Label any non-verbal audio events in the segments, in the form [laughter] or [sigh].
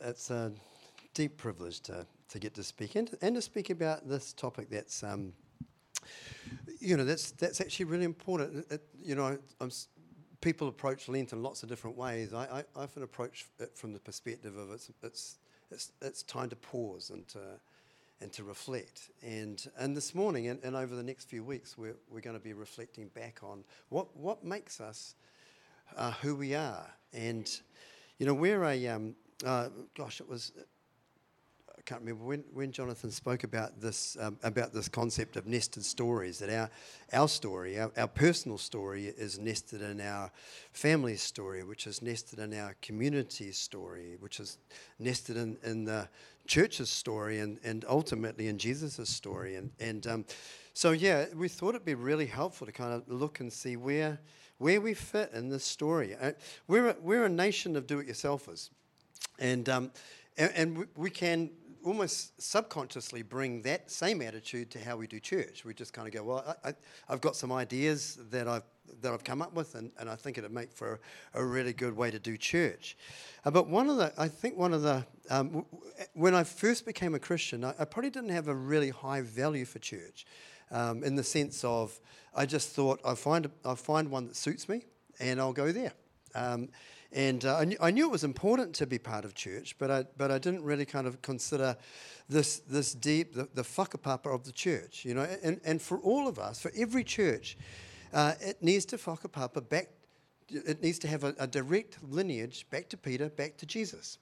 it's a deep privilege to, to get to speak and, and to speak about this topic that's, um, you know, that's, that's actually really important. It, it, you know, I'm, people approach Lent in lots of different ways. I, I, often approach it from the perspective of it's, it's, it's, it's time to pause and to, and to reflect. And, and this morning and, and over the next few weeks, we're, we're going to be reflecting back on what, what makes us uh, who we are. And, you know, we're a, um, uh, gosh, it was I can't remember when, when Jonathan spoke about this um, about this concept of nested stories. That our our story, our, our personal story, is nested in our family story, which is nested in our community story, which is nested in, in the church's story, and, and ultimately in Jesus' story. And and um, so yeah, we thought it'd be really helpful to kind of look and see where where we fit in this story. Uh, we're a, we're a nation of do-it-yourselfers, and um, and, and we can almost subconsciously bring that same attitude to how we do church. We just kind of go, well, I, have got some ideas that I've that I've come up with, and, and I think it'd make for a, a really good way to do church. Uh, but one of the, I think one of the, um, w- when I first became a Christian, I, I, probably didn't have a really high value for church, um, in the sense of I just thought I find I find one that suits me, and I'll go there. Um, and uh, I, knew, I, knew, it was important to be part of church, but I, but I didn't really kind of consider this, this deep, the, the whakapapa of the church, you know. And, and for all of us, for every church, uh, it needs to whakapapa back, it needs to have a, a, direct lineage back to Peter, back to Jesus.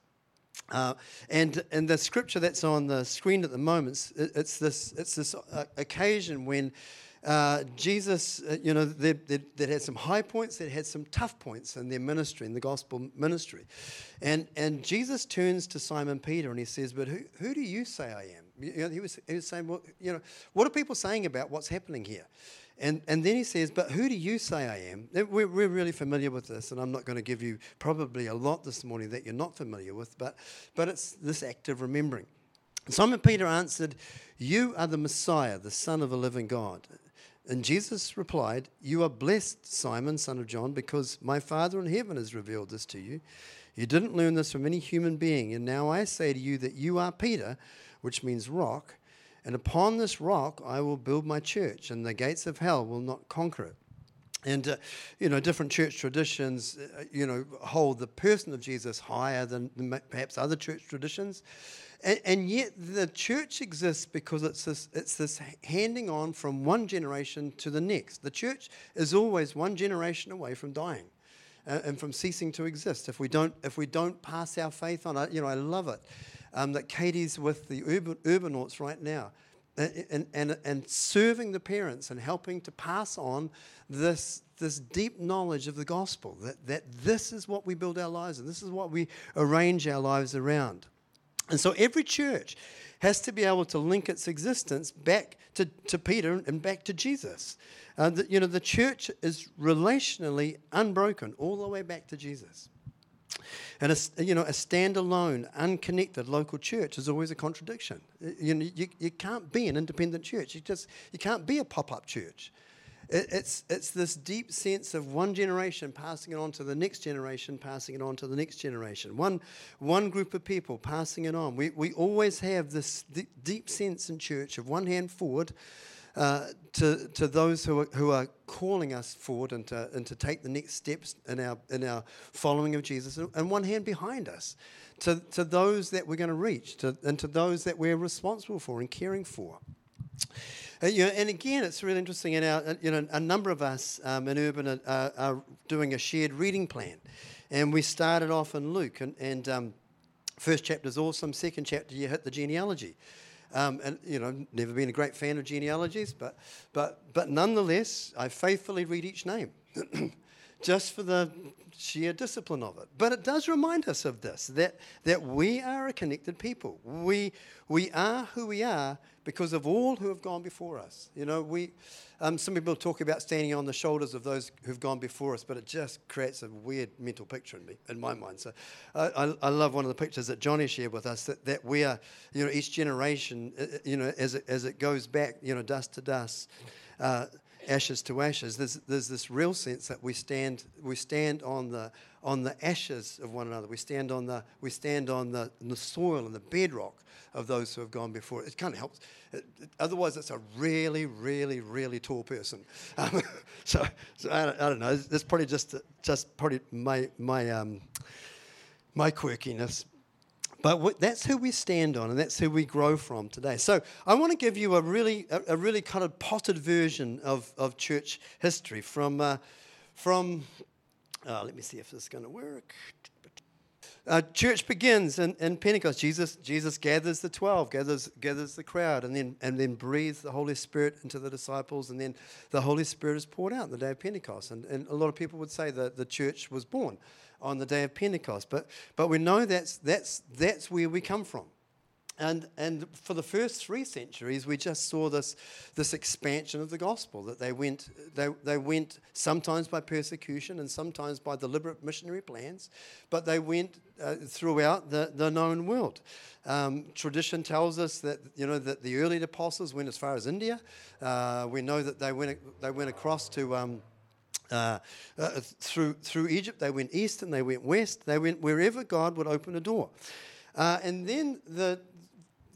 Uh, and, and the scripture that's on the screen at the moment, it's this, it's this uh, occasion when uh, Jesus, uh, you know, that had some high points, that had some tough points in their ministry, in the gospel ministry. And, and Jesus turns to Simon Peter and he says, But who, who do you say I am? You know, he, was, he was saying, Well, you know, what are people saying about what's happening here? And, and then he says, But who do you say I am? We're, we're really familiar with this, and I'm not going to give you probably a lot this morning that you're not familiar with, but, but it's this act of remembering. Simon Peter answered, You are the Messiah, the Son of the living God. And Jesus replied, You are blessed, Simon, son of John, because my Father in heaven has revealed this to you. You didn't learn this from any human being. And now I say to you that you are Peter, which means rock. And upon this rock I will build my church, and the gates of hell will not conquer it. And, uh, you know, different church traditions, uh, you know, hold the person of Jesus higher than, than perhaps other church traditions. And, and, yet the church exists because it's this, it's this handing on from one generation to the next. The church is always one generation away from dying uh, and from ceasing to exist if we don't, if we don't pass our faith on. I, you know, I love it um, that Katie's with the urban, Urbanites right now. And, and, and serving the parents and helping to pass on this, this deep knowledge of the gospel that, that this is what we build our lives and this is what we arrange our lives around. And so every church has to be able to link its existence back to, to Peter and back to Jesus. Uh, the, you know, the church is relationally unbroken all the way back to Jesus. And a, you know, a standalone, unconnected local church is always a contradiction. You, know, you, you can't be an independent church. You just you can't be a pop-up church. It's, it's this deep sense of one generation passing it on to the next generation, passing it on to the next generation. One, one group of people passing it on. We, we always have this deep sense in church of one hand forward uh, to, to those who are, who are calling us forward and to, and to take the next steps in our, in our following of Jesus, and one hand behind us to, to those that we're going to reach, to, and to those that we're responsible for and caring for. Uh, you know, and again, it's really interesting. In our, you know, a number of us um, in Urban are, are, are, doing a shared reading plan, and we started off in Luke, and, and um, first chapter is awesome. Second chapter, you hit the genealogy, um, and you know, never been a great fan of genealogies, but but but nonetheless, I faithfully read each name. [clears throat] just for the sheer discipline of it. But it does remind us of this that, that we are a connected people. We, we are who we are because of all who have gone before us. You know, we, um, some people talk about standing on the shoulders of those who've gone before us, but it just creates a weird mental picture in me, in my mind. So I, I, I love one of the pictures that Johnny shared with us that, that we are, you know, each generation, uh, uh, you know, as it, as it goes back, you know, dust to dust. Uh, ashes to ashes. There's, there's this real sense that we stand, we stand on the, on the ashes of one another. We stand on the, we stand on the, the soil and the bedrock of those who have gone before. It kind of helps. It, it, otherwise, it's a really, really, really tall person. Um, [laughs] so, so I, don't, I, don't, know. That's probably just just probably my my um, my quirkiness. But that's who we stand on, and that's who we grow from today. So I want to give you a really, a, a really kind of potted version of, of church history from, uh, from uh, let me see if this is going to work. Uh, church begins in, in Pentecost. Jesus, Jesus gathers the 12, gathers, gathers the crowd, and then, and then breathes the Holy Spirit into the disciples, and then the Holy Spirit is poured out on the day of Pentecost. And, and a lot of people would say that the church was born on the day of Pentecost. But, but we know that's, that's, that's where we come from. And, and for the first three centuries, we just saw this, this expansion of the gospel that they went, they, they went sometimes by persecution and sometimes by deliberate missionary plans, but they went uh, throughout the, the known world. Um, tradition tells us that, you know, that the early apostles went as far as India. Uh, we know that they went, they went across to. Um, uh, uh, through, through Egypt, they went east and they went west. They went wherever God would open a door. Uh, and then the,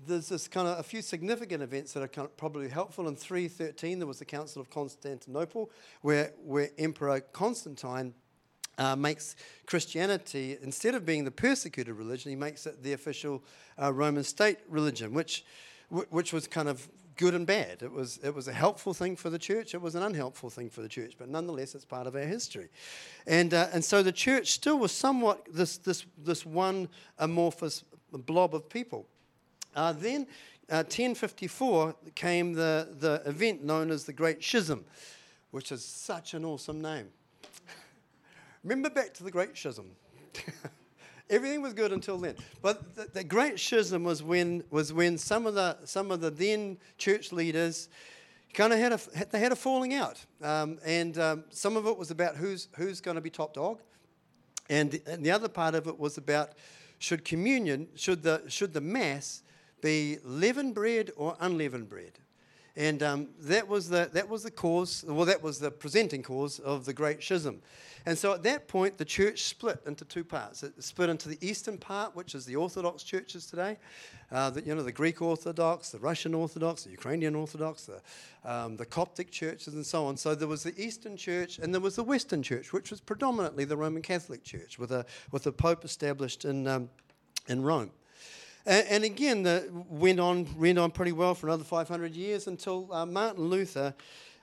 there's this kind of a few significant events that are kind of probably helpful. In 313, there was the Council of Constantinople, where, where Emperor Constantine uh, makes Christianity, instead of being the persecuted religion, he makes it the official uh, Roman state religion, which, which was kind of good and bad. It was, it was a helpful thing for the church, it was an unhelpful thing for the church, but nonetheless, it's part of our history. And, uh, and so the church still was somewhat this, this, this one amorphous blob of people. Uh, then, uh, 1054 came the, the event known as the Great Schism, which is such an awesome name. [laughs] Remember back to the Great Schism. [laughs] Everything was good until then. But the, the, Great Schism was when, was when some, of the, some of the then church leaders kind of had a, they had a falling out. Um, and um, some of it was about who's, who's going to be top dog. And the, and the other part of it was about should communion, should the, should the Mass be leavened bread or unleavened bread. And um, that, was the, that was the cause, well, that was the presenting cause of the Great Schism. And so at that point, the church split into two parts. It split into the eastern part, which is the Orthodox churches today, uh, the, you know, the Greek Orthodox, the Russian Orthodox, the Ukrainian Orthodox, the, um, the Coptic churches, and so on. So there was the Eastern Church and there was the Western Church, which was predominantly the Roman Catholic Church, with a, with a pope established in, um, in Rome. And, and again, the, went on went on pretty well for another 500 years until uh, Martin Luther,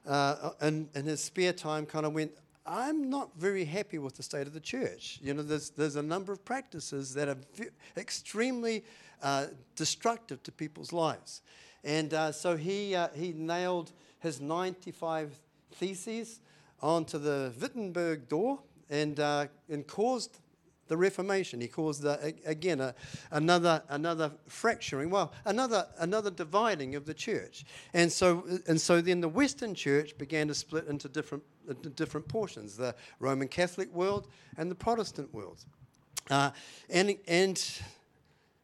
uh, in, in his spare time, kind of went. I'm not very happy with the state of the church. You know, there's there's a number of practices that are extremely uh, destructive to people's lives, and uh, so he uh, he nailed his 95 theses onto the Wittenberg door and uh, and caused the Reformation. He caused, the, again, a, another, another fracturing, well, another, another dividing of the church. And so, and so then the Western church began to split into different, different portions the Roman Catholic world and the Protestant world. Uh, and, and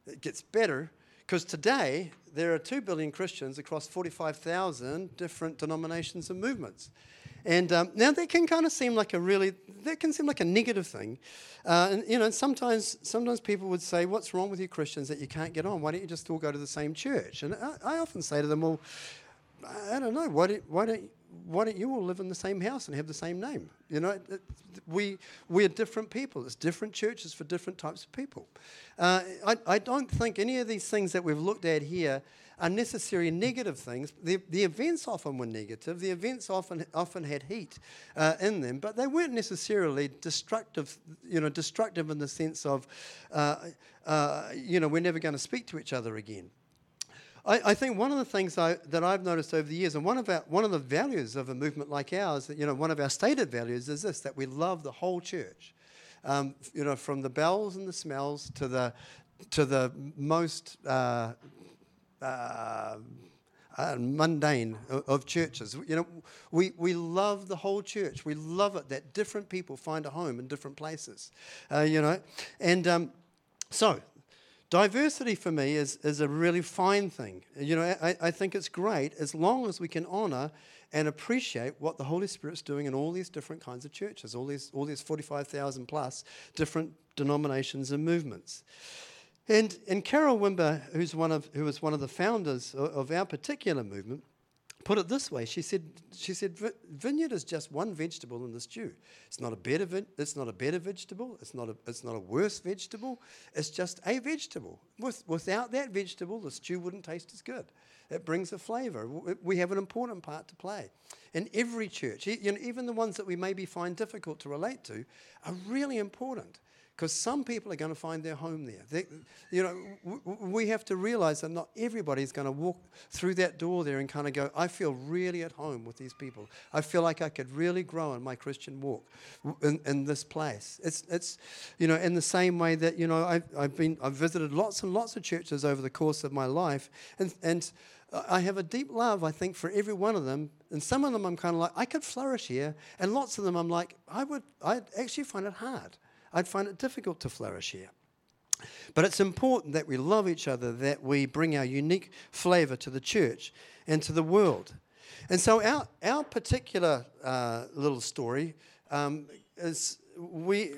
it gets better because today there are 2 billion Christians across 45,000 different denominations and movements. And um, now that can kind of seem like a really, that can seem like a negative thing. Uh, and, you know, sometimes, sometimes people would say, what's wrong with you Christians that you can't get on? Why don't you just all go to the same church? And I, I often say to them, well, I don't know, why don't, why don't, why don't you all live in the same house and have the same name? You know, it, we, we're different people. It's different churches for different types of people. Uh, I, I don't think any of these things that we've looked at here are necessarily negative things. The, the events often were negative. The events often often had heat uh, in them, but they weren't necessarily destructive. You know, destructive in the sense of, uh, uh, you know, we're never going to speak to each other again. I, I, think one of the things I, that I've noticed over the years, and one of our, one of the values of a movement like ours, that, you know, one of our stated values is this: that we love the whole church. Um, you know, from the bells and the smells to the to the most uh, uh, uh, mundane of, of, churches. You know, we, we love the whole church. We love it that different people find a home in different places. Uh, you know, and um, so diversity for me is, is a really fine thing. You know, I, I think it's great as long as we can honour and appreciate what the Holy Spirit's doing in all these different kinds of churches, all these, all these 45,000 plus different denominations and movements. And, and Carol Wimber, who's one of, who was one of the founders of, our particular movement, put it this way. She said, she said vineyard is just one vegetable in the stew. It's not a better, it's not a better vegetable. It's not a, it's not a worse vegetable. It's just a vegetable. With, without that vegetable, the stew wouldn't taste as good. It brings a flavour. We have an important part to play. And every church, you know, even the ones that we maybe find difficult to relate to, are really important because some people are going to find their home there. They, you know, w- we have to realize that not everybody's going to walk through that door there and kind of go, I feel really at home with these people. I feel like I could really grow in my Christian walk in, in this place. It's, it's, you know, in the same way that, you know, I've, I've been, I've visited lots and lots of churches over the course of my life, and, and I have a deep love, I think, for every one of them. And some of them I'm kind of like, I could flourish here. And lots of them I'm like, I would, I'd actually find it hard. I'd find it difficult to flourish here. But it's important that we love each other, that we bring our unique flavour to the church and to the world. And so, our, our particular uh, little story um, is we,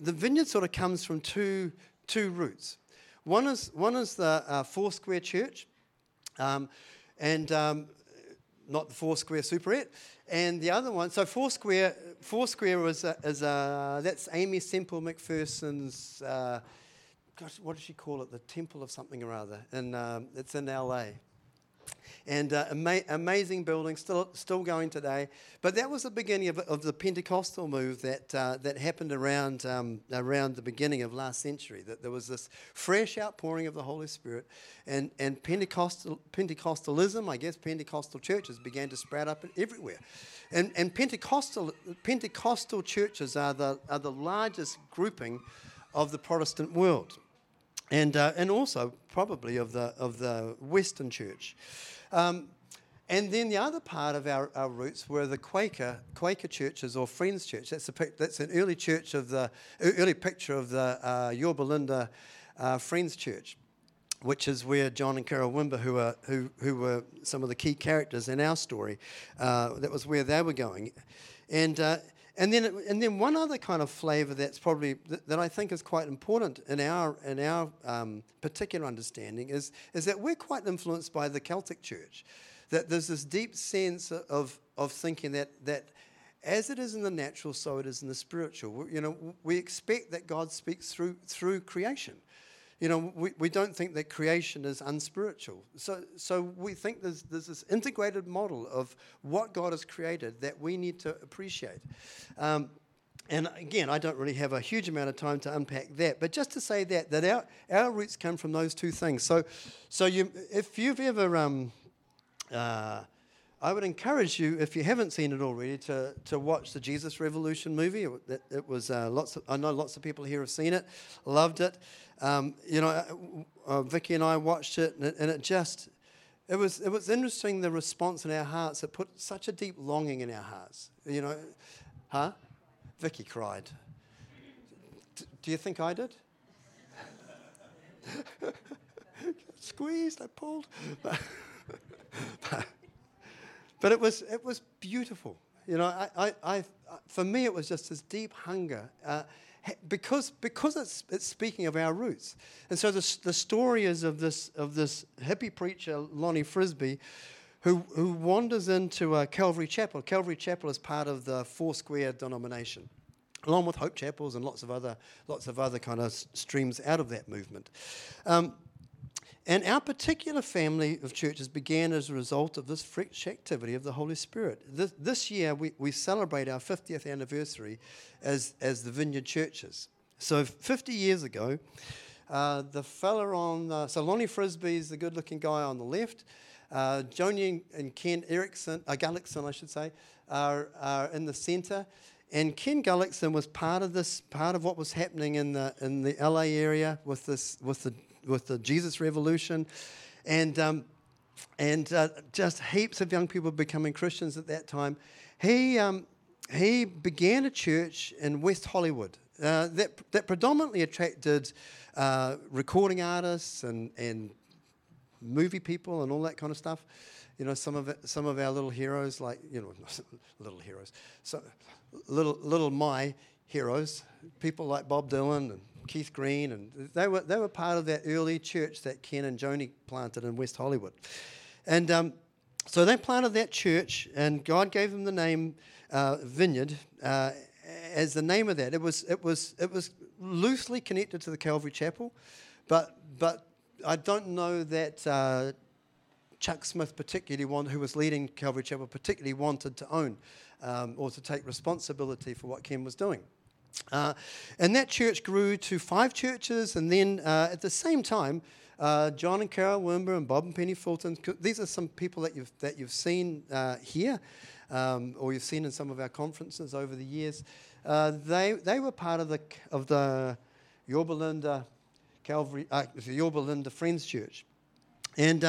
the vineyard sort of comes from two, two roots. One is, one is the uh, Foursquare Church, um, and um, not the Foursquare Superette. And the other one, so Foursquare, Foursquare was a, is a, that's Aimee Semple McPherson's, uh, gosh, what does she call it? The Temple of something or other. And um, it's in LA. And uh, ama- amazing building, still, still going today. But that was the beginning of, of the Pentecostal move that, uh, that happened around, um, around the beginning of last century. That there was this fresh outpouring of the Holy Spirit. And, and Pentecostal, Pentecostalism, I guess Pentecostal churches began to sprout up everywhere. And, and Pentecostal, Pentecostal churches are the, are the largest grouping of the Protestant world and, uh, and also probably of the, of the Western church. Um, and then the other part of our, our roots were the Quaker Quaker churches or Friends Church. That's, a, that's an early church of the early picture of the uh, Linda uh, Friends Church, which is where John and Carol Wimber, who are who, who were some of the key characters in our story, uh, that was where they were going, and uh, and then, and then one other kind of flavour that's probably th- that I think is quite important in our in our um, particular understanding is is that we're quite influenced by the Celtic Church, that there's this deep sense of of thinking that that as it is in the natural, so it is in the spiritual. You know, we expect that God speaks through through creation you know, we, we don't think that creation is unspiritual. So, so we think there's, there's this integrated model of what God has created that we need to appreciate. Um, and again, I don't really have a huge amount of time to unpack that, but just to say that that our, our roots come from those two things. So, so you, if you've ever, um, uh, I would encourage you, if you haven't seen it already, to, to watch the Jesus Revolution movie. It, it was uh, lots. Of, I know lots of people here have seen it, loved it. Um, you know, uh, uh, Vicky and I watched it, and it, and it just, it was, it was interesting the response in our hearts. It put such a deep longing in our hearts. You know, huh? Vicky cried. D- do you think I did? [laughs] Squeezed, I pulled. [laughs] but it was, it was beautiful. You know, I, I, I, for me, it was just this deep hunger. Uh, because, because it's, it's speaking of our roots. And so the, the story is of this, of this hippie preacher, Lonnie Frisbee, who, who wanders into a Calvary Chapel. Calvary Chapel is part of the Foursquare denomination, along with Hope Chapels and lots of other, lots of other kind of streams out of that movement. Um, and our particular family of churches began as a result of this fresh activity of the Holy Spirit. This, this year, we, we celebrate our 50th anniversary as, as the Vineyard Churches. So, 50 years ago, uh, the fella on, uh, so Lonnie Frisbee is the good looking guy on the left. Uh, Joni and Ken Erickson, uh, Gullickson, I should say, are, are in the centre. And Ken Gullickson was part of this, part of what was happening in the in the LA area with this with the with the Jesus Revolution, and um, and uh, just heaps of young people becoming Christians at that time. He um, he began a church in West Hollywood uh, that that predominantly attracted uh, recording artists and and movie people and all that kind of stuff. You know, some of it, some of our little heroes, like you know, [laughs] little heroes, so little little my heroes, people like Bob Dylan and Keith Green, and they were they were part of that early church that Ken and Joni planted in West Hollywood, and um, so they planted that church, and God gave them the name uh, Vineyard uh, as the name of that. It was it was it was loosely connected to the Calvary Chapel, but but I don't know that. Uh, Chuck Smith, particularly one who was leading Calvary Chapel, particularly wanted to own um, or to take responsibility for what Ken was doing. Uh, and that church grew to five churches, and then uh, at the same time, uh, John and Carol Wimber and Bob and Penny Fulton. These are some people that you've that you've seen uh, here, um, or you've seen in some of our conferences over the years. Uh, they they were part of the of the Yorba Linda Calvary, uh, the Yorba Linda Friends Church, and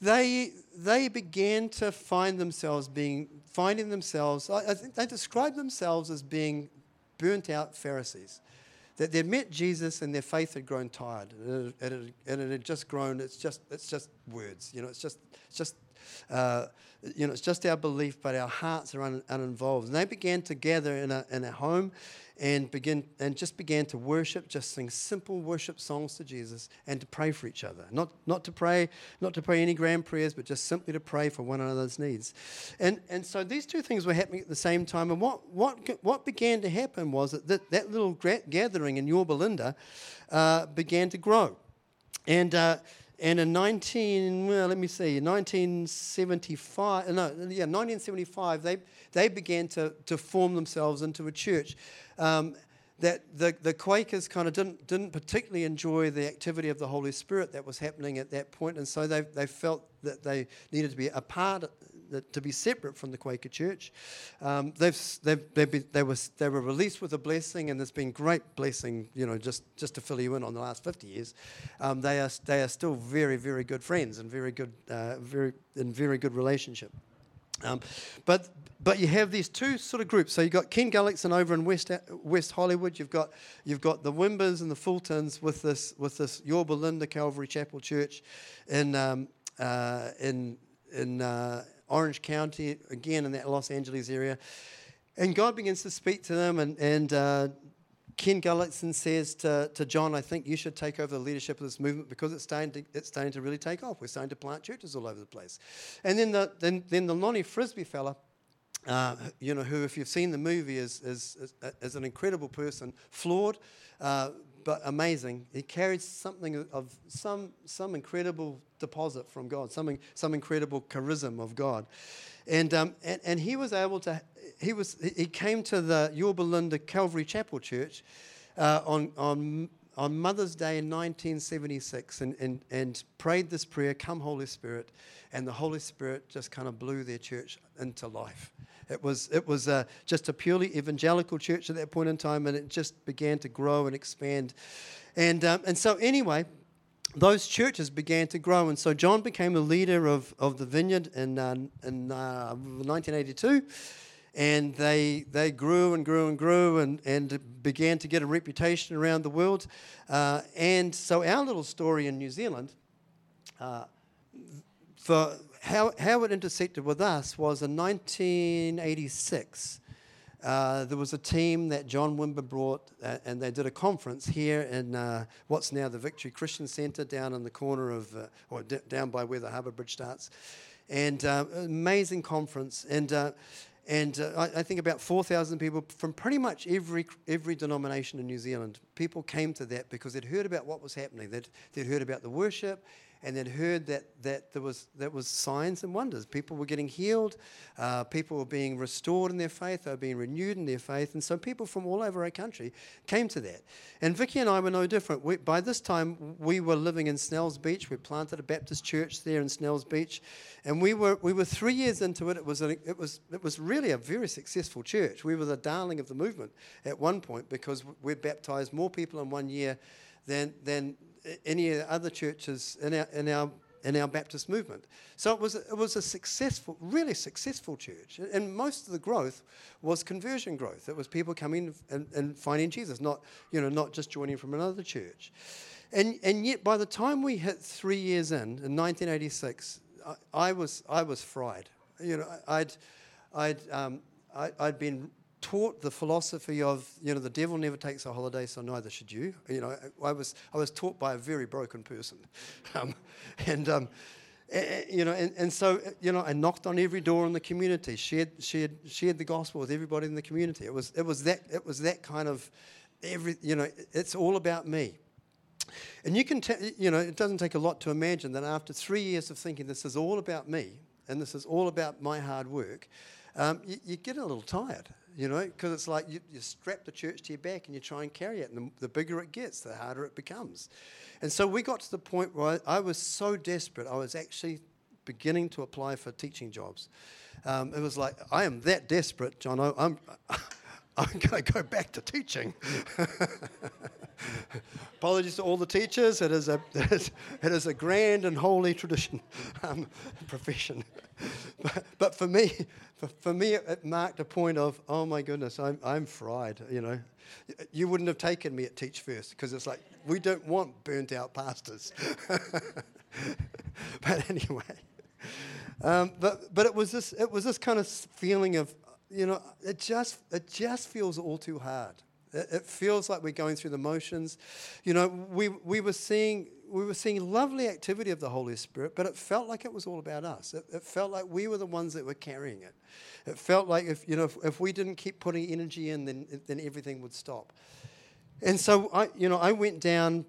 they they began to find themselves being finding themselves. I, I think they described themselves as being burnt out Pharisees. That they'd met Jesus and their faith had grown tired, and it, it had just grown. It's just, it's just words, you know. It's just, it's just, uh, you know, it's just our belief, but our hearts are un, uninvolved. And they began to gather in a, in a home, and begin and just began to worship, just sing simple worship songs to Jesus and to pray for each other. Not not to pray, not to pray any grand prayers, but just simply to pray for one another's needs. And and so these two things were happening at the same time. And what what what began to happen was that that, that little gathering in Yorba Linda uh, began to grow, and. Uh, and in 19, well, let me see, 1975, no, yeah, 1975, they, they began to, to form themselves into a church. Um, that the, the Quakers kind of didn't, didn't particularly enjoy the activity of the Holy Spirit that was happening at that point, and so they, they felt that they needed to be a part, to be separate from the Quaker Church. Um, they've, they've, they've been, they, was, they were released with a blessing, and there's been great blessing, you know, just, just to fill you in on the last 50 years. Um, they, are, they are still very, very good friends and very good, uh, very, in very good relationship. Um, but but you have these two sort of groups. So you've got Ken Gullickson over in West West Hollywood. You've got you've got the Wimbers and the Fultons with this with this Yorba Linda Calvary Chapel Church in um, uh, in in uh, Orange County again in that Los Angeles area. And God begins to speak to them, and and uh, Ken Gullickson says to, to John, I think you should take over the leadership of this movement because it's starting to, it's starting to really take off. We're starting to plant churches all over the place. And then the, then, then the Lonnie Frisbee fella, uh, you know, who, if you've seen the movie, is, is, is, is an incredible person, flawed, uh, but amazing. He carried something of some, some incredible deposit from God, some, some incredible charisma of God. And, um, and, and he was able to he, was, he came to the Yorba Linda Calvary Chapel Church uh, on, on, on Mother's Day in 1976 and, and, and prayed this prayer, Come Holy Spirit, and the Holy Spirit just kind of blew their church into life. It was, it was uh, just a purely evangelical church at that point in time, and it just began to grow and expand. And, um, and so, anyway, those churches began to grow. And so John became the leader of, of the vineyard in, uh, in uh, 1982 and they, they grew and grew and grew and, and began to get a reputation around the world. Uh, and so our little story in New Zealand, uh, for how, how it intersected with us was in 1986. Uh, there was a team that John Wimber brought, uh, and they did a conference here in uh, what's now the Victory Christian Centre down in the corner of, uh, or d- down by where the Harbour Bridge starts. And uh, amazing conference. And uh, and uh, I, I, think about 4,000 people from pretty much every, every denomination in New Zealand. People came to that because they'd heard about what was happening. They'd, they'd heard about the worship and then heard that, that there was, that was signs and wonders. People were getting healed, uh, people were being restored in their faith, they were being renewed in their faith, and so people from all over our country came to that. And Vicky and I were no different. We, by this time, we were living in Snells Beach. We planted a Baptist church there in Snells Beach, and we were, we were three years into it. It was, it, was, it was really a very successful church. We were the darling of the movement at one point because we baptized more people in one year than, than any other churches in our, in our in our Baptist movement. So it was, it was a successful, really successful church. And most of the growth was conversion growth. It was people coming and, and finding Jesus, not, you know, not just joining from another church. And, and yet, by the time we hit three years in, in 1986, I, I was, I was fried. You know, I'd, I'd, um, I, I'd been taught the philosophy of you know the devil never takes a holiday, so neither should you. You know, I was I was taught by a very broken person, [laughs] um, and. Um, you know, and, and so you know, I knocked on every door in the community, shared shared shared the gospel with everybody in the community. It was it was that it was that kind of every you know, it's all about me. And you can, t- you know, it doesn't take a lot to imagine that after three years of thinking this is all about me and this is all about my hard work, um, you, you, get a little tired, you know, because it's like you, you, strap the church to your back and you try and carry it. And the, the, bigger it gets, the harder it becomes. And so we got to the point where I, I was so desperate, I was actually beginning to apply for teaching jobs. Um, it was like, I am that desperate, John. I'm. [laughs] I'm going to go back to teaching. [laughs] Apologies to all the teachers. It is a, [laughs] it is, it is a grand and holy tradition, um, profession. But, but, for me, for, for, me, it marked a point of, oh my goodness, I'm, I'm fried. You know, you wouldn't have taken me at Teach First because it's like we don't want burnt out pastors. but anyway. Um, but but it was this it was this kind of feeling of you know, it just, it just feels all too hard. It, it feels like we're going through the motions. You know, we, we, were seeing, we were seeing lovely activity of the Holy Spirit, but it felt like it was all about us. It, it felt like we were the ones that were carrying it. It felt like if, you know, if, if we didn't keep putting energy in, then, then everything would stop. And so I, you know, I went down.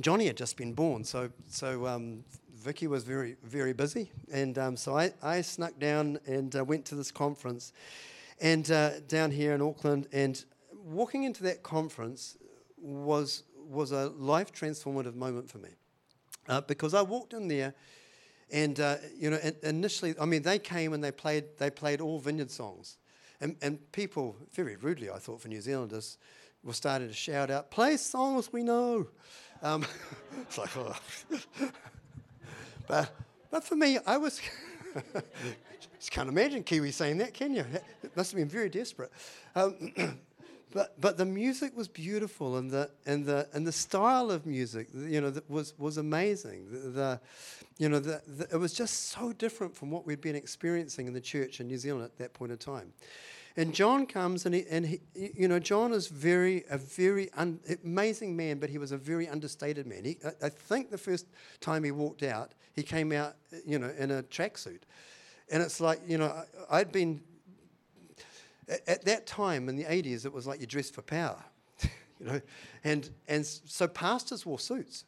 Johnny had just been born, so so um, Vicky was very very busy, and um, so I, I snuck down and uh, went to this conference, and uh, down here in Auckland, and walking into that conference was was a life transformative moment for me, uh, because I walked in there, and uh, you know, initially, I mean, they came and they played they played all vineyard songs, and and people very rudely, I thought, for New Zealanders, were starting to shout out, "Play songs we know." Um, [laughs] it's like, oh. [laughs] but but for me, I was. [laughs] just can't imagine Kiwi saying that, can you? It must have been very desperate. Um, [clears throat] but but the music was beautiful, and the and the and the style of music, you know, was was amazing. The, the you know, the, the, it was just so different from what we'd been experiencing in the church in New Zealand at that point in time. And John comes and he, and he, you know, John is very a very un, amazing man, but he was a very understated man. He, I, I, think the first time he walked out, he came out, you know, in a tracksuit, and it's like, you know, I'd been at, at that time in the 80s, it was like you dressed for power, [laughs] you know, and and so pastors wore suits.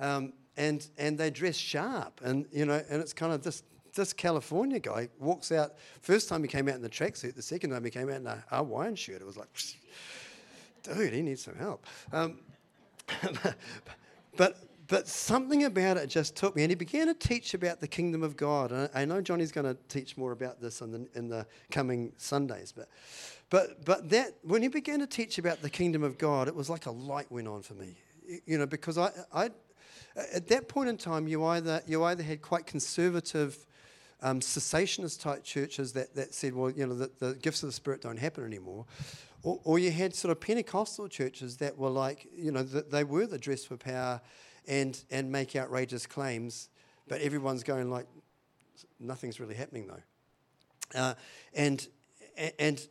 Um, and and they dress sharp, and you know, and it's kind of this this California guy walks out. First time he came out in the tracksuit. The second time he came out in a Hawaiian shirt. It was like, dude, he needs some help. Um, [laughs] but but something about it just took me, and he began to teach about the kingdom of God. And I, know Johnny's going to teach more about this in the, in the coming Sundays, but but but that when he began to teach about the kingdom of God, it was like a light went on for me, you know, because I I at that point in time, you either you either had quite conservative um, cessationist type churches that, that said, well, you know, the, the gifts of the Spirit don't happen anymore. Or, or, you had sort of Pentecostal churches that were like, you know, the, they were the dress for power and, and make outrageous claims, but everyone's going like, nothing's really happening though. Uh, and, and,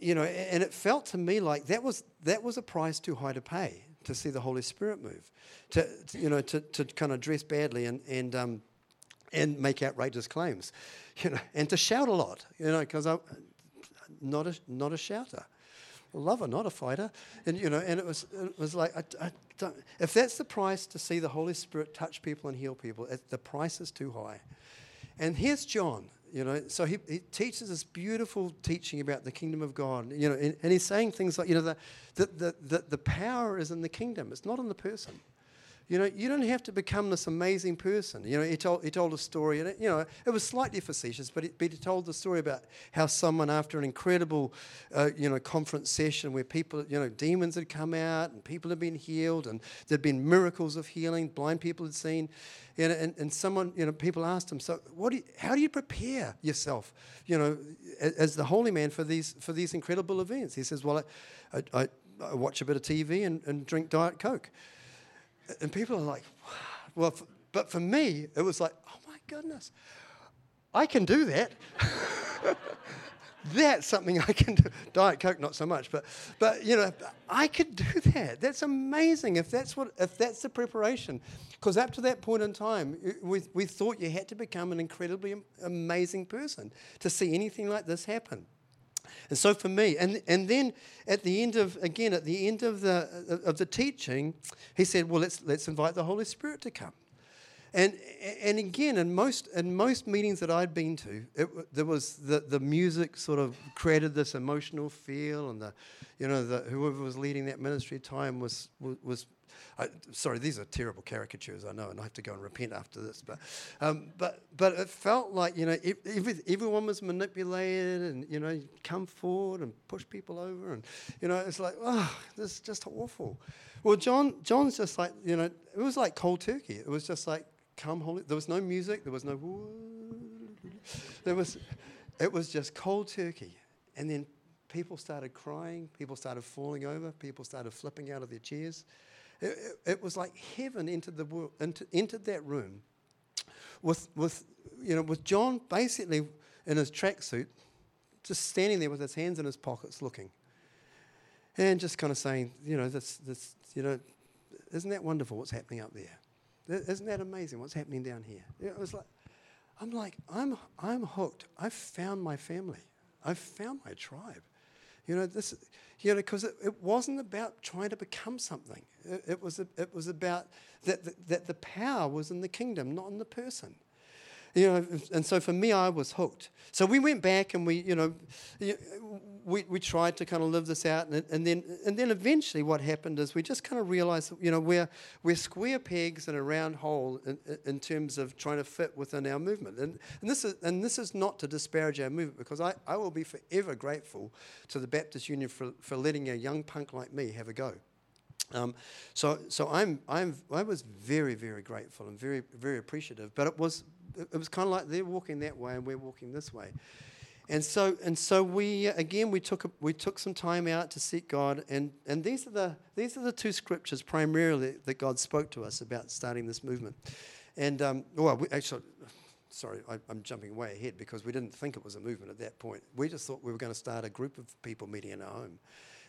you know, and it felt to me like that was, that was a price too high to pay to see the Holy Spirit move, to, you know, to, to kind of dress badly and, and um, and make outrageous claims, [laughs] you know, and to shout a lot, you know, because I'm not a, not a shouter. Lover, not a fighter. And, you know, and it was, it was like, I, I don't, if that's the price to see the Holy Spirit touch people and heal people, it, the price is too high. And here's John, you know, so he, he teaches this beautiful teaching about the kingdom of God, you know, and, and he's saying things like, you know, the, the, the, the, the power is in the kingdom, it's not in the person. You know, you don't have to become this amazing person. You know, he told, he told a story, and it, you know, it was slightly facetious, but, but he told the story about how someone, after an incredible, uh, you know, conference session where people, you know, demons had come out and people had been healed and there'd been miracles of healing, blind people had seen, know, and, and someone, you know, people asked him, so what do you, how do you prepare yourself, you know, as, as the holy man for these, for these incredible events? He says, well, I, I, I watch a bit of TV and, and drink Diet Coke. And people are like, well, f- but for me, it was like, oh my goodness, I can do that. [laughs] That's something I can do. Diet Coke, not so much, but, but you know, I could do that. That's amazing if that's, what, if that's the preparation. Because up to that point in time, we, we thought you had to become an incredibly amazing person to see anything like this happen. And so for me, and, and then at the end of, again, at the end of the, of the teaching, he said, well, let's, let's invite the Holy Spirit to come. And, and again, in most, in most meetings that I'd been to, it, there was the, the music sort of created this emotional feel, and the, you know, the, whoever was leading that ministry time was, was, was I, sorry, these are terrible caricatures, I know, and I have to go and repent after this. But, um, but, but it felt like, you know, every, everyone was manipulated and, you know, come forward and push people over. And, you know, it's like, oh, this is just awful. Well, John, John's just like, you know, it was like cold turkey. It was just like, come, holy. There was no music. There was no, there was, it was just cold turkey. And then people started crying. People started falling over. People started flipping out of their chairs. It, it, was like heaven entered, the world, into, entered that room with, with, you know, with John basically in his tracksuit, just standing there with his hands in his pockets looking. And just kind of saying, you know, this, this, you know, isn't that wonderful what's happening up there? Isn't that amazing what's happening down here? It was like, I'm like, I'm, I'm hooked. I've found my family. I've found my tribe. You know, this, you know, because it, it, wasn't about trying to become something. It, it was, a, it was about that the, that the power was in the kingdom, not in the person. You know, and so for me, I was hooked. So we went back and we, you know, we, we tried to kind of live this out, and, and then and then eventually, what happened is we just kind of realized, you know, we're we're square pegs in a round hole in, in terms of trying to fit within our movement, and and this is and this is not to disparage our movement because I, I will be forever grateful to the Baptist Union for, for letting a young punk like me have a go. Um, so, so I'm, I'm, I was very, very grateful and very, very appreciative. But it was, it was kind of like they're walking that way and we're walking this way. And so, and so we again we took a, we took some time out to seek God, and, and these are the these are the two scriptures primarily that God spoke to us about starting this movement. And um, well, we, actually, sorry, I, am jumping way ahead because we didn't think it was a movement at that point. We just thought we were going to start a group of people meeting in our home,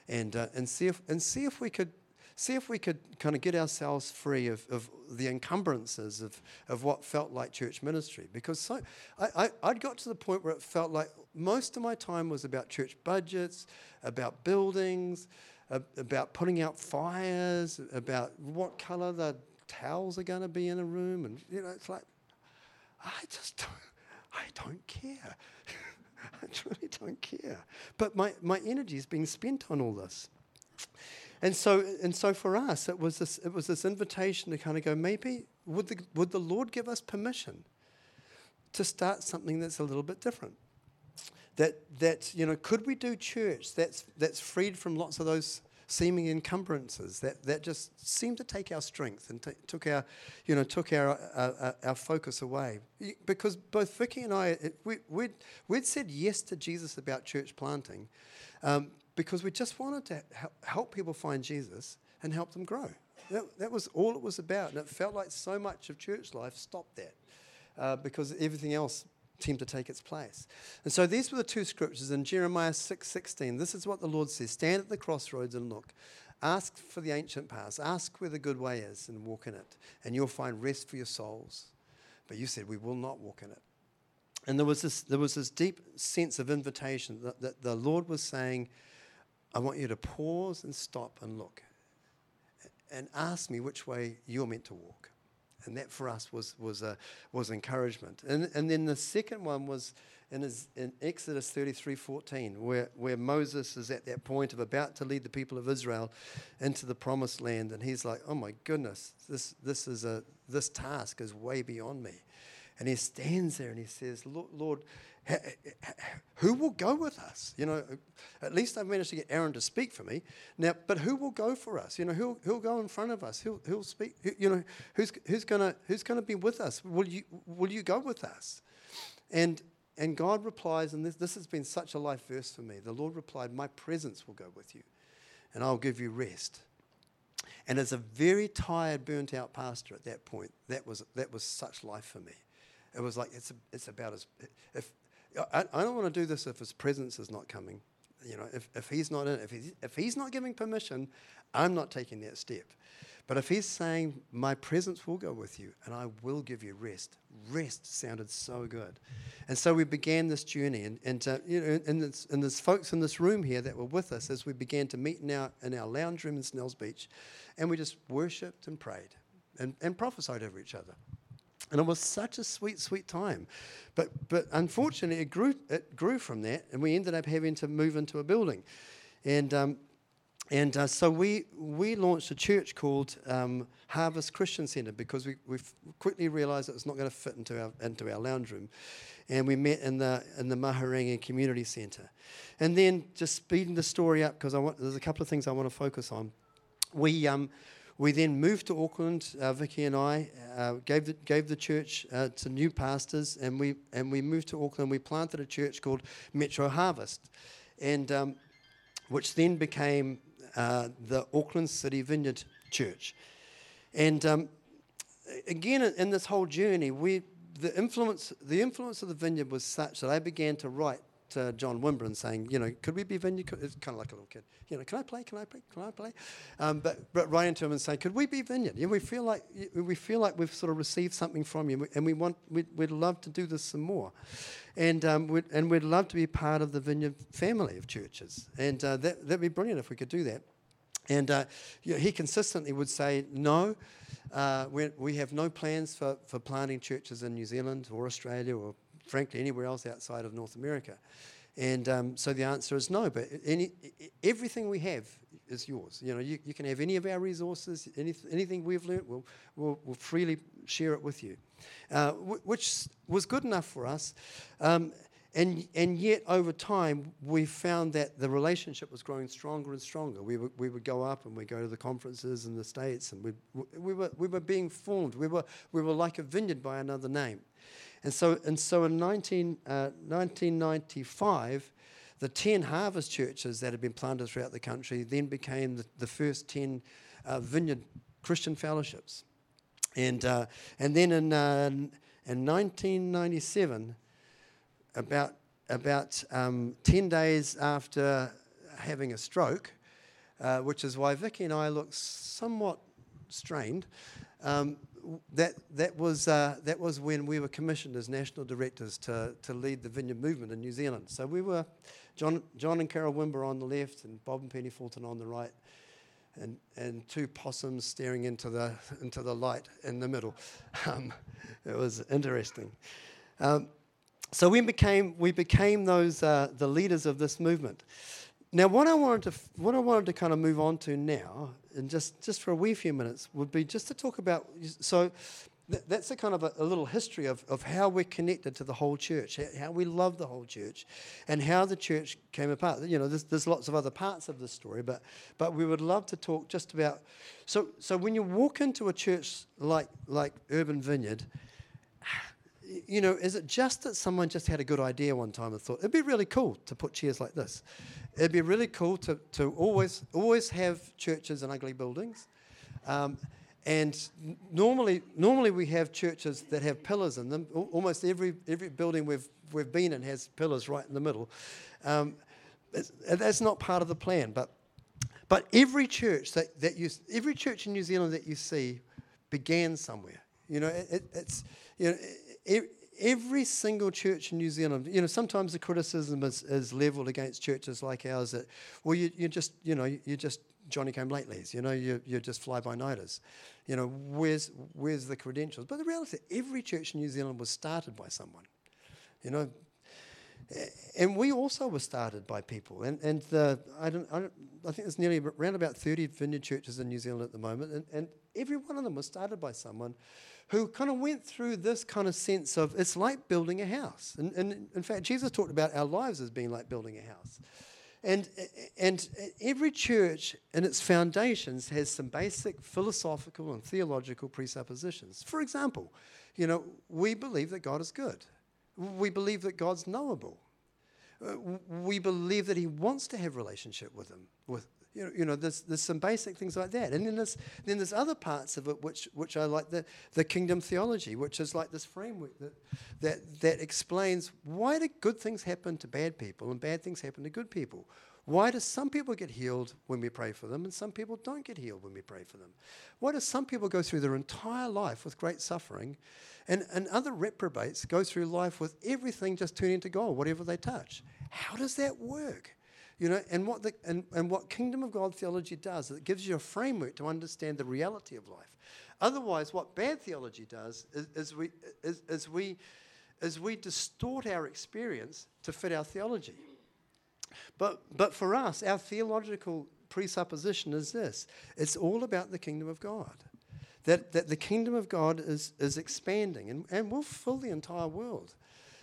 and uh, and see if and see if we could see if we could kind of get ourselves free of, of the encumbrances of, of what felt like church ministry. Because so, I, I, I'd got to the point where it felt like most of my time was about church budgets, about buildings, about putting out fires, about what color the towels are going to be in a room. And, you know, it's like, I just don't, I don't care. [laughs] I really don't care. But my, my energy is being spent on all this. And so, and so for us, it was this, it was this invitation to kind of go, maybe would the, would the Lord give us permission to start something that's a little bit different? That, that you know, could we do church that's, that's freed from lots of those seeming encumbrances that, that just seemed to take our strength and t- took our, you know, took our, uh, our focus away. Because both Vicky and I, it, we, we'd, we'd said yes to Jesus about church planting, um, because we just wanted to help people find Jesus and help them grow. That, that, was all it was about. And it felt like so much of church life stopped that uh, because everything else seemed to take its place. And so these were the two scriptures in Jeremiah 6 16. This is what the Lord says Stand at the crossroads and look. Ask for the ancient paths. Ask where the good way is and walk in it. And you'll find rest for your souls. But you said, We will not walk in it. And there was this, there was this deep sense of invitation that, that the Lord was saying, I want you to pause and stop and look and ask me which way you're meant to walk. and that for us was was a, was encouragement. And and then the second one was in, his, in Exodus 33 14, where, where Moses is at that point of about to lead the people of Israel into the promised land. And he's like, oh my goodness, this, this, is a, this task is way beyond me. And he stands there and he says, Lord, who will go with us? You know, at least I've managed to get Aaron to speak for me. Now, but who will go for us? You know, who'll, who'll go in front of us? Who'll, who'll speak? Who, you know, who's, who's going who's gonna be with us? Will you, will you go with us? And and God replies, and this, this has been such a life verse for me. The Lord replied, My presence will go with you, and I'll give you rest. And as a very tired, burnt out pastor at that point, that was, that was such life for me. It was like, it's, it's about as, if, I, I don't want to do this if his presence is not coming. You know, if, if he's not in, if he's, if he's not giving permission, I'm not taking that step. But if he's saying, My presence will go with you and I will give you rest, rest sounded so good. And so we began this journey. And, and, uh, you know, and, there's, and there's folks in this room here that were with us as we began to meet in our, in our lounge room in Snells Beach. And we just worshipped and prayed and, and prophesied over each other. And it was such a sweet, sweet time. But, but unfortunately, it grew, it grew from that, and we ended up having to move into a building. And um, and uh, so we, we launched a church called um, Harvest Christian Centre because we we quickly realised it was not going to fit into our, into our lounge room. And we met in the, in the Mahurangi Community Centre. And then just speeding the story up because I want there's a couple of things I want to focus on. We, um, we then moved to Auckland, uh, Vicky and I, uh, gave, the, gave the church uh, to new pastors, and we, and we moved to Auckland. We planted a church called Metro Harvest, and um, which then became uh, the Auckland City Vineyard Church. And um, again, in this whole journey, we, the, influence, the influence of the vineyard was such that I began to write to John Wimber saying, you know, could we be vineyard? It's kind of like a little kid. You know, can I play? Can I play? Can I play? Um, but, but writing to him and saying, could we be vineyard? Yeah, we feel like we feel like we've sort of received something from you, and we want we'd, we'd love to do this some more and um, we'd, and we'd love to be part of the Vineyard family of churches, and uh, that that'd be brilliant if we could do that. And uh, you know, he consistently would say, no, uh, we have no plans for, for planting churches in New Zealand or Australia or, frankly, anywhere else outside of North America. And um, so the answer is no, but any, everything we have is yours. You know, you, you can have any of our resources, any, anything we've learnt, we'll, we'll, we'll freely share it with you, uh, w- which was good enough for us. Um, and, and yet, over time, we found that the relationship was growing stronger and stronger. We, would, we would go up and we'd go to the conferences in the States, and we we, were, we were being formed. We were, we were like a vineyard by another name. And so, and so in 19, uh, 1995, the 10 harvest churches that had been planted throughout the country then became the, the first 10 uh, vineyard Christian fellowships. And, uh, and then in, uh, in 1997, about, about um, 10 days after having a stroke, uh, which is why Vicky and I look somewhat strained. Um, that, that, was, uh, that was when we were commissioned as national directors to, to lead the vineyard movement in New Zealand. So we were, John, John and Carol Wimber on the left and Bob and Penny Fulton on the right, and, and two possums staring into the, into the light in the middle. [laughs] Um, it was interesting. Um, so we became, we became those, uh, the leaders of this movement. Now, what I wanted to, what I wanted to kind of move on to now, and just, just for a wee few minutes, would be just to talk about. So, th- that's a kind of a, a, little history of, of how we're connected to the whole church, how we love the whole church, and how the church came apart. You know, there's, there's lots of other parts of the story, but but we would love to talk just about. So, so when you walk into a church like like Urban Vineyard [sighs] you know, is it just that someone just had a good idea one time and thought it'd be really cool to put chairs like this? It'd be really cool to, to always always have churches in ugly buildings. Um, and normally, normally we have churches that have pillars in them. Almost every every building we've we've been in has pillars right in the middle. Um, that's not part of the plan, but but every church that, that you every church in New Zealand that you see began somewhere. You know, it, it's you know every single church in New Zealand, you know, sometimes the criticism is, is leveled against churches like ours that, well, you, you just, you know, you're just Johnny Came Latelys. You know, you, you're just fly by nighters. You know, where's, where's the credentials? But the reality, every church in New Zealand was started by someone. You know, and we also were started by people. And, and the, I, don't, I, don't, I think there's nearly around about 30 vineyard churches in New Zealand at the moment. And, and every one of them was started by someone who kind of went through this kind of sense of it's like building a house. And, and in fact, Jesus talked about our lives as being like building a house. And, and every church in its foundations has some basic philosophical and theological presuppositions. For example, you know, we believe that God is good. We believe that God's knowable. Uh, we believe that He wants to have relationship with Him. With you know, you know, there's, there's some basic things like that, and then there's then there's other parts of it which which are like the the kingdom theology, which is like this framework that that that explains why do good things happen to bad people and bad things happen to good people. Why do some people get healed when we pray for them and some people don't get healed when we pray for them? Why do some people go through their entire life with great suffering and, and other reprobates go through life with everything just turning to gold, whatever they touch. How does that work? You know, and what, the, and, and what kingdom of God theology does, is it gives you a framework to understand the reality of life. Otherwise, what bad theology does is, is, we, is, is, we, is we distort our experience to fit our theology. But, but for us, our theological presupposition is this it's all about the kingdom of God that, that the kingdom of God is, is expanding and, and will fill the entire world.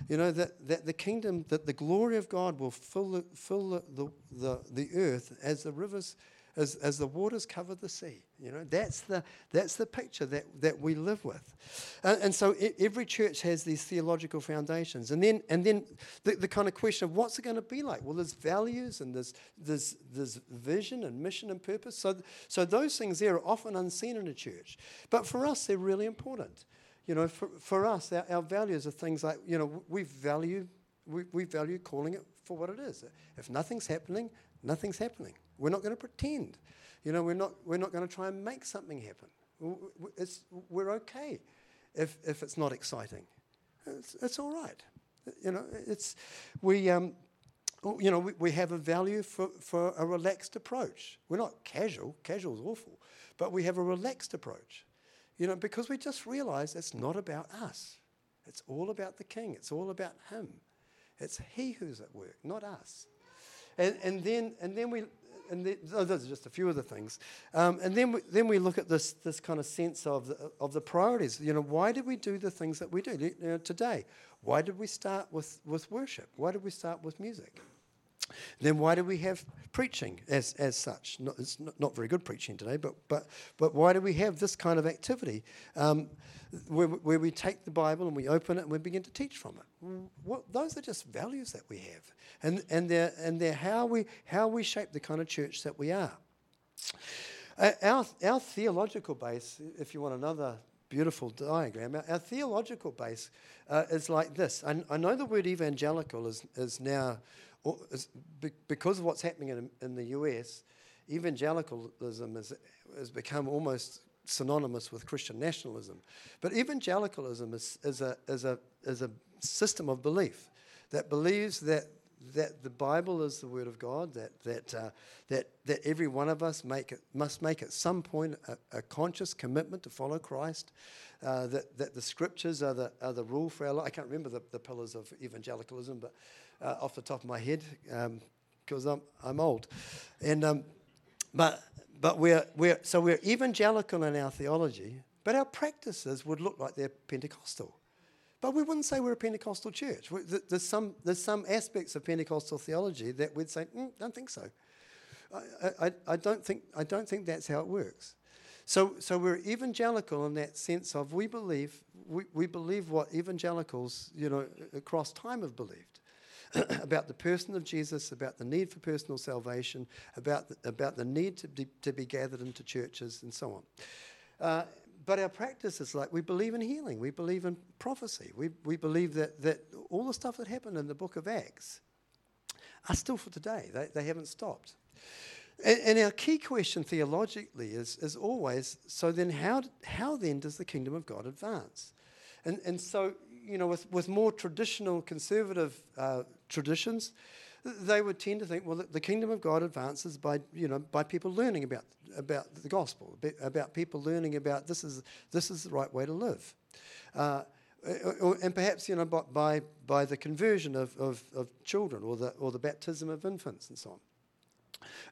You know, that, that the kingdom, that the glory of God will fill the, fill the, the, the, the earth as the rivers as, as the waters cover the sea. You know, that's the, that's the picture that, that we live with. And, and so every church has these theological foundations. And then, and then the, the kind of question of what's it going to be like? Well, there's values and there's, there's, there's vision and mission and purpose. So, so those things there are often unseen in a church. But for us, they're really important. You know, for, for us, our, our values are things like, you know, we value, we, we value calling it for what it is. If nothing's happening, nothing's happening. We're not going to pretend. You know, we're not, we're not going to try and make something happen. It's, we're okay if, if it's not exciting. It's, it's all right. You know, it's, we, um, you know, we, we have a value for, for a relaxed approach. We're not casual. Casual is awful. But we have a relaxed approach. You know, because we just realize it's not about us. It's all about the king. It's all about him. It's he who's at work, not us. And, and, then, and then we, and the, oh, those are just a few of the things. Um, and then we, then we look at this, this kind of sense of the, of the priorities. You know, why did we do the things that we do you know, today? Why did we start with, with worship? Why did we start with music? Then why do we have preaching as, as such? Not, it's not, very good preaching today, but, but, but why do we have this kind of activity um, where, where we take the Bible and we open it and we begin to teach from it? Those are just values that we have, and, and, they're, and they're how we, how we shape the kind of church that we are. Uh, our, our theological base, if you want another beautiful diagram, our, our theological base uh, is like this. I, I know the word evangelical is, is now because of what's happening in, in the US, evangelicalism has, has become almost synonymous with Christian nationalism. But evangelicalism is, is, a, is, a, is a system of belief that believes that, that the Bible is the Word of God, that, that, uh, that, that every one of us make it, must make at some point a, a conscious commitment to follow Christ, uh, that, that the Scriptures are the, are the rule for our life. I can't remember the, the pillars of evangelicalism, but uh, off the top of my head because um, I'm, I'm old. And, um, but but we're, we're, so we're evangelical in our theology, but our practices would look like they're Pentecostal. But we wouldn't say we're a Pentecostal church. There's some, there's some aspects of Pentecostal theology that we'd say, mm, don't think so. I, I, I, don't think, I don't think that's how it works. So, so we're evangelical in that sense of we believe, we, we believe what evangelicals, you know, across time have believed. [clears throat] about the person of Jesus, about the need for personal salvation, about the, about the need to be, to be gathered into churches, and so on. Uh, but our practice is like we believe in healing, we believe in prophecy, we, we believe that, that all the stuff that happened in the book of Acts are still for today, they, they haven't stopped. And, and, our key question theologically is, is always so then, how, how then does the kingdom of God advance? And, and so, you know, with, with more traditional conservative uh, traditions, they would tend to think, well, the, the kingdom of God advances by, you know, by people learning about, about the gospel, about people learning about this is, this is the right way to live. Uh, and perhaps you know by by the conversion of, of, of, children or the or the baptism of infants and so on.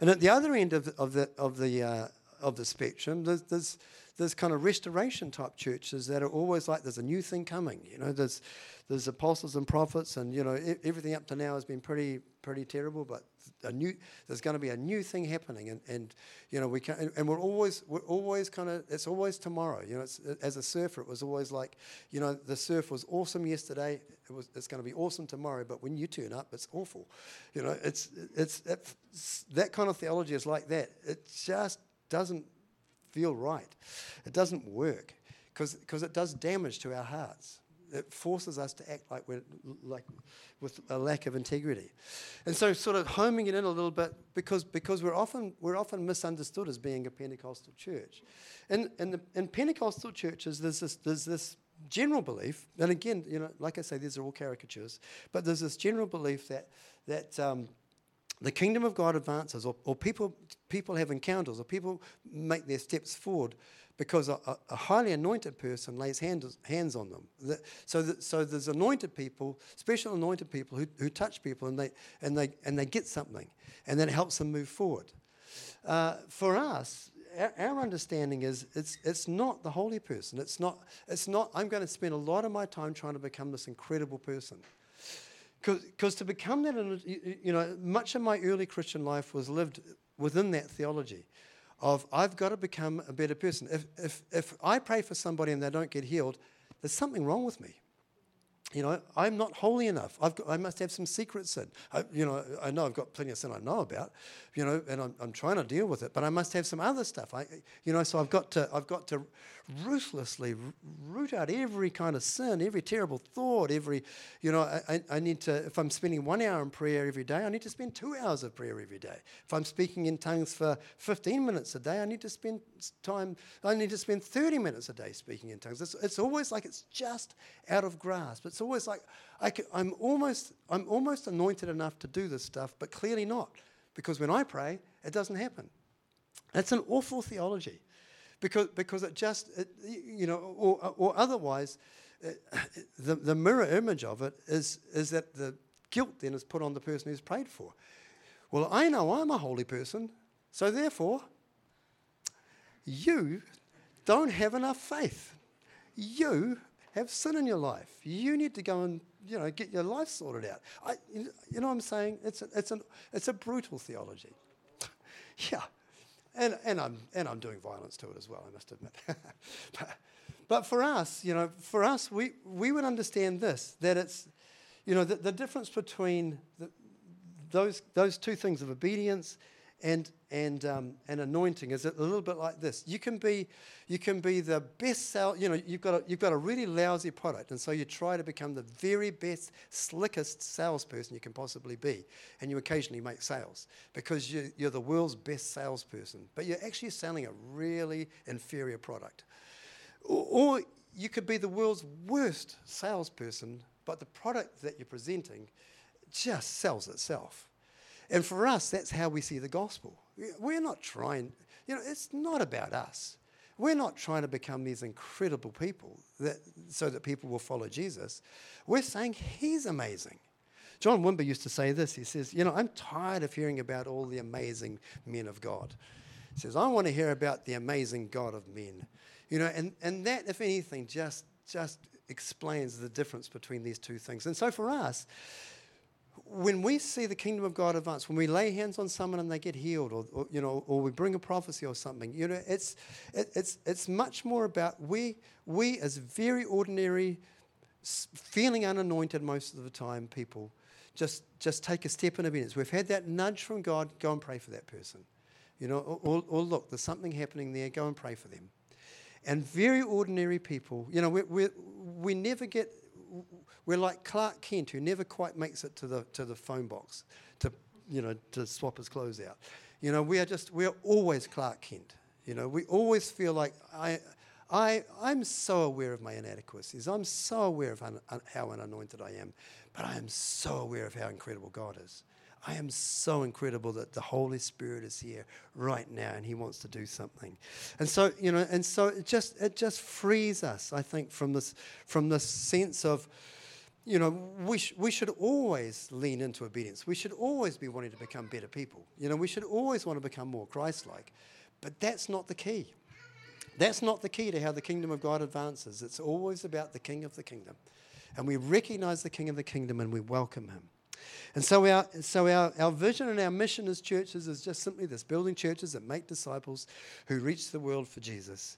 And at the other end of the of the of the, uh, of the spectrum, there's, there's there's kind of restoration type churches that are always like there's a new thing coming. You know, there's there's apostles and prophets, and you know everything up to now has been pretty pretty terrible, but a new there's going to be a new thing happening, and, and you know we can and, and we're always we're always kind of it's always tomorrow. You know, as a surfer, it was always like you know the surf was awesome yesterday. It was it's going to be awesome tomorrow, but when you turn up, it's awful. You know, it's it's, it's that kind of theology is like that. It just doesn't feel right. It doesn't work because it does damage to our hearts. It forces us to act like we're like with a lack of integrity, and so sort of homing it in a little bit because because we're often we're often misunderstood as being a Pentecostal church, and in the, in Pentecostal churches there's this there's this general belief, and again you know like I say these are all caricatures, but there's this general belief that that um, the kingdom of God advances, or, or people, people have encounters, or people make their steps forward because a, a highly anointed person lays hands, hands on them. The, so, the, so there's anointed people, special anointed people who, who touch people and they, and, they, and they get something, and then it helps them move forward. Uh, for us, our, our, understanding is it's, it's not the holy person. It's not, it's not, I'm going to spend a lot of my time trying to become this incredible person. Because to become that, you know, much of my early Christian life was lived within that theology of I've got to become a better person. If, if, if I pray for somebody and they don't get healed, there's something wrong with me. You know, I'm not holy enough. I've got, I must have some secret sin. I, you know, I know I've got plenty of sin I know about, you know, and I'm, I'm trying to deal with it, but I must have some other stuff. I, you know, so I've got to, I've got to ruthlessly root out every kind of sin, every terrible thought, every, you know, I, I need to, if I'm spending one hour in prayer every day, I need to spend two hours of prayer every day. If I'm speaking in tongues for 15 minutes a day, I need to spend time, I need to spend 30 minutes a day speaking in tongues. It's, it's always like it's just out of grasp. It's always like I am almost, I'm almost anointed enough to do this stuff, but clearly not, because when I pray, it doesn't happen. That's an awful theology because, because it just, it, you know, or, or otherwise, it, uh, [laughs] the, the mirror image of it is, is that the guilt then is put on the person who's prayed for. Well, I know I'm a holy person, so therefore, you don't have enough faith. You have sin in your life. You need to go and you know get your life sorted out. I, you know what I'm saying? It's a, it's, an, it's a brutal theology. [laughs] yeah, and, and, I'm, and I'm doing violence to it as well, I must admit. [laughs] but, but for us, you know, for us, we, we would understand this that it's, you know, the, the difference between the, those, those two things of obedience and, and, um, and anointing is a little bit like this. You can be, you can be the best sell, you know, you've got, a, you've got a really lousy product, and so you try to become the very best, slickest salesperson you can possibly be, and you occasionally make sales because you, you're the world's best salesperson, but you're actually selling a really inferior product. Or, or you could be the world's worst salesperson, but the product that you're presenting just sells itself. And for us, that's how we see the gospel. We're not trying, you know, it's not about us. We're not trying to become these incredible people that, so that people will follow Jesus. We're saying he's amazing. John Wimber used to say this. He says, You know, I'm tired of hearing about all the amazing men of God. He says, I want to hear about the amazing God of men. You know, and, and that, if anything, just, just explains the difference between these two things. And so for us, when we see the kingdom of God advance, when we lay hands on someone and they get healed, or, or you know, or we bring a prophecy or something, you know, it's it, it's it's much more about we we as very ordinary, feeling unanointed most of the time people, just just take a step in obedience. We've had that nudge from God. Go and pray for that person, you know, or, or, or look, there's something happening there. Go and pray for them. And very ordinary people, you know, we we we never get we're like Clark Kent, who never quite makes it to the to the phone box to you know to swap his clothes out. You know, we are just we're always Clark Kent. You know, we always feel like I. I, I'm so aware of my inadequacies. I'm so aware of un, un, how unanointed I am, but I am so aware of how incredible God is. I am so incredible that the Holy Spirit is here right now and He wants to do something. And so, you know, and so it just it just frees us, I think, from this from this sense of, you know, we, sh- we should always lean into obedience. We should always be wanting to become better people. You know, we should always want to become more Christ like. But that's not the key. That's not the key to how the kingdom of God advances. It's always about the king of the kingdom. And we recognize the king of the kingdom and we welcome him. And so, our, so our, our vision and our mission as churches is just simply this building churches that make disciples who reach the world for Jesus.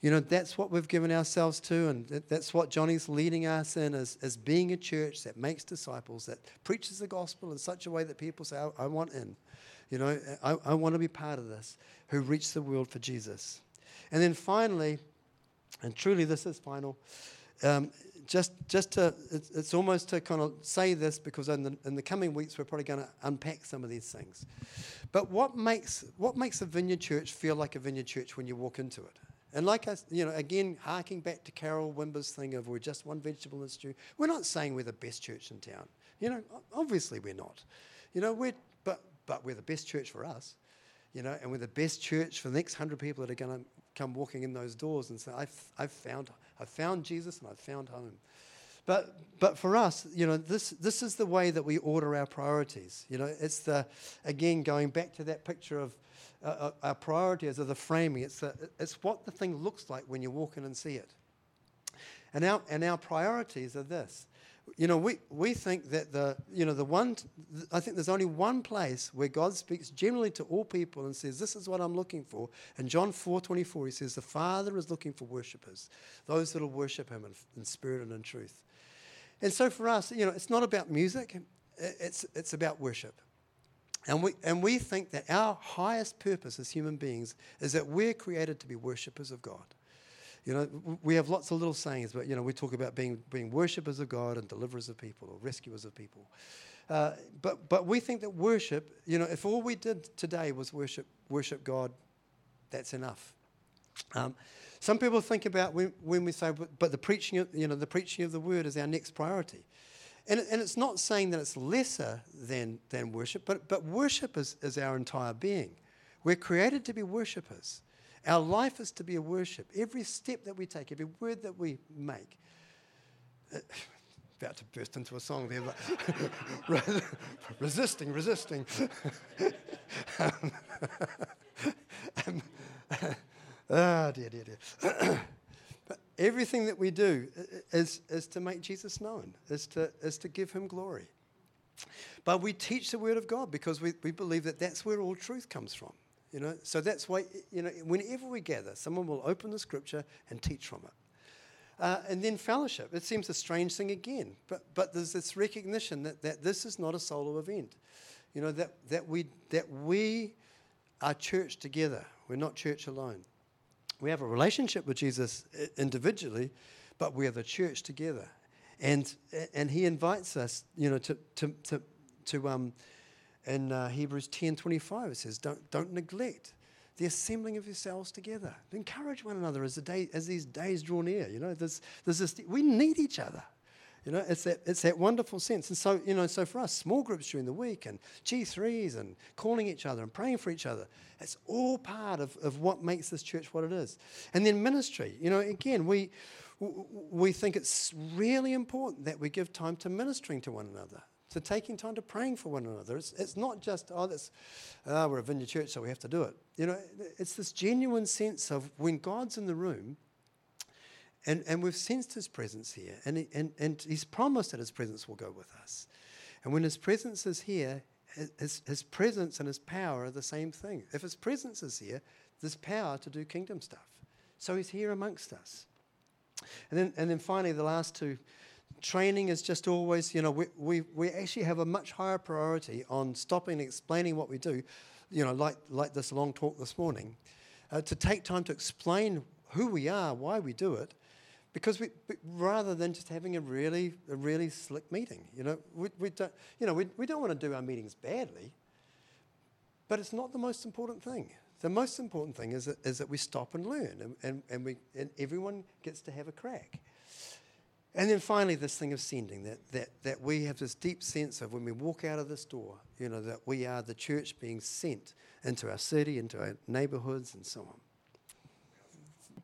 You know, that's what we've given ourselves to, and that's what Johnny's leading us in as, as being a church that makes disciples, that preaches the gospel in such a way that people say, I, I want in. You know, I, I want to be part of this, who reach the world for Jesus. And then finally, and truly this is final, um, just, just to, it's, it's, almost to kind of say this because in the, in the coming weeks we're probably going to unpack some of these things. But what makes, what makes a vineyard church feel like a vineyard church when you walk into it? And like us, you know, again, harking back to Carol Wimber's thing of we're just one vegetable in stew. We're not saying we're the best church in town. You know, obviously we're not. You know, we're, but, but we're the best church for us. You know, and we're the best church for the next hundred people that are going to come walking in those doors and say, I've, I've, found, I've found Jesus and I've found home. But, but for us, you know, this, this is the way that we order our priorities. You know, it's the, again, going back to that picture of uh, uh our priorities are the framing. It's, the, it's what the thing looks like when you walk in and see it. And our, and our priorities are this you know, we, we think that the, you know, the one, I think there's only one place where God speaks generally to all people and says, this is what I'm looking for. And John 4, 24, he says, the Father is looking for worshippers, those that will worship him in, in spirit and in truth. And so for us, you know, it's not about music, it's, it's about worship. And we, and we think that our highest purpose as human beings is that we're created to be worshippers of God. You know, we have lots of little sayings, but, you know, we talk about being, being worshippers of God and deliverers of people or rescuers of people. Uh, but, but we think that worship, you know, if all we did today was worship, worship God, that's enough. Um, some people think about when, when we say, but, but the preaching, of, you know, the preaching of the word is our next priority. And, and it's not saying that it's lesser than, than worship, but, but worship is, is our entire being. We're created to be worshippers. Our life is to be a worship. Every step that we take, every word that we make. Uh, about to burst into a song there, but [laughs] resisting, resisting. [laughs] um, um, [laughs] ah, dear, dear, dear. [clears throat] but everything that we do is, is to make Jesus known, is to, is to give him glory. But we teach the word of God because we, we believe that that's where all truth comes from. You know, so that's why, you know, whenever we gather, someone will open the scripture and teach from it. Uh, and then fellowship. It seems a strange thing again, but, but there's this recognition that, that this is not a solo event. You know, that, that, we, that we are church together. We're not church alone. We have a relationship with Jesus individually, but we are the church together. And, and he invites us, you know, to, to, to, to um, in uh, Hebrews 10 25, it says, don't, don't neglect the assembling of yourselves together. Encourage one another as, the day, as these days draw near. You know, there's, there's this, we need each other. You know, it's that, it's that wonderful sense. And so, you know, so for us, small groups during the week and G3s and calling each other and praying for each other, it's all part of, of what makes this church what it is. And then ministry. You know, again, we, we think it's really important that we give time to ministering to one another to taking time to praying for one another. It's, it's not just, oh, that's, oh, we're a vineyard church, so we have to do it. You know, it's this genuine sense of when God's in the room, and, and we've sensed his presence here, and, he, and, and he's promised that his presence will go with us. And when his presence is here, his, his presence and his power are the same thing. If his presence is here, there's power to do kingdom stuff. So he's here amongst us. And then, and then finally, the last two training is just always, you know, we, we, we actually have a much higher priority on stopping and explaining what we do, you know, like, like this long talk this morning, uh, to take time to explain who we are, why we do it, because we, rather than just having a really, a really slick meeting, you know, we, we don't, you know, we, we don't want to do our meetings badly, but it's not the most important thing. The most important thing is that, is that we stop and learn, and, and, and, we, and everyone gets to have a crack. And then finally, this thing of sending that, that, that we have this deep sense of when we walk out of this door, you know, that we are the church being sent into our city, into our neighborhoods, and so on.